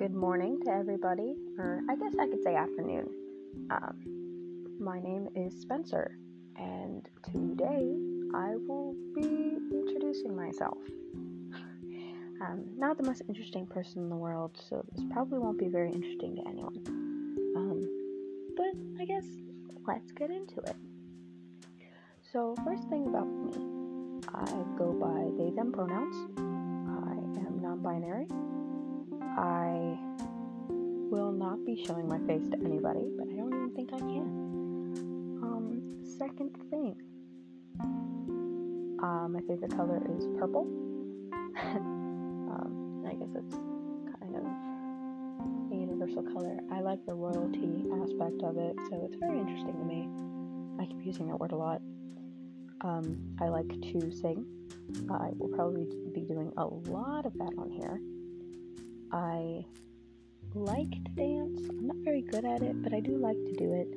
to everybody, or I guess I could say afternoon. Um, my name is Spencer, and today I will be introducing myself. I'm not the most interesting person in the world, so this probably won't be very interesting to anyone. Um, but I guess let's get into it. So, first thing about me, I go by they them pronouns. I am non binary. I will not be showing my face to anybody, but I don't even think I can. Um, second thing, uh, my favorite color is purple. um, I guess it's kind of a universal color. I like the royalty aspect of it, so it's very interesting to me. I keep using that word a lot. Um, I like to sing. I will probably be doing a lot of that on here. I like to dance. I'm not very good at it, but I do like to do it.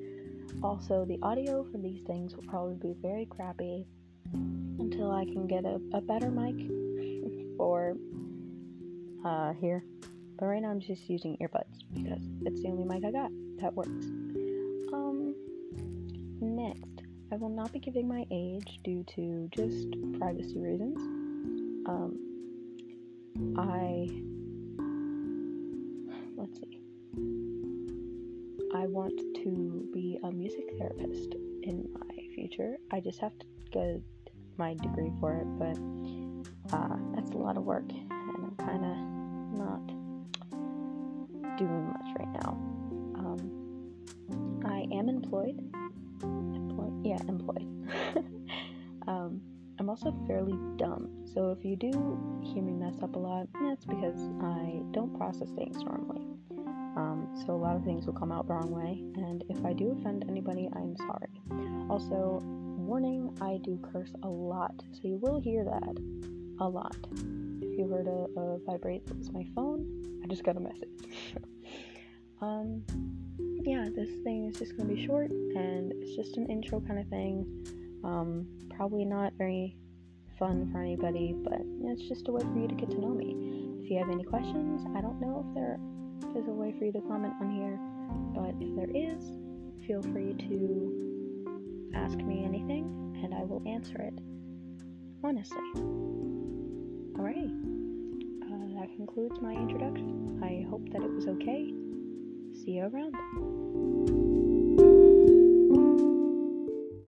Also, the audio for these things will probably be very crappy until I can get a, a better mic for uh, here. But right now I'm just using earbuds because it's the only mic I got that works. Um, next, I will not be giving my age due to just privacy reasons. Um, I let's see. I want to be a music therapist in my future. I just have to get my degree for it, but uh, that's a lot of work, and I'm kind of not doing much right now. Um, I am employed. Employed? Also fairly dumb, so if you do hear me mess up a lot, that's because I don't process things normally. Um, so a lot of things will come out the wrong way, and if I do offend anybody, I'm sorry. Also, warning, I do curse a lot, so you will hear that a lot. If you heard a, a vibrate, was my phone. I just got a message. um, yeah, this thing is just gonna be short, and it's just an intro kind of thing. Um, probably not very fun for anybody, but it's just a way for you to get to know me. If you have any questions, I don't know if there is a way for you to comment on here, but if there is, feel free to ask me anything and I will answer it honestly. Alright, uh, that concludes my introduction. I hope that it was okay. See you around.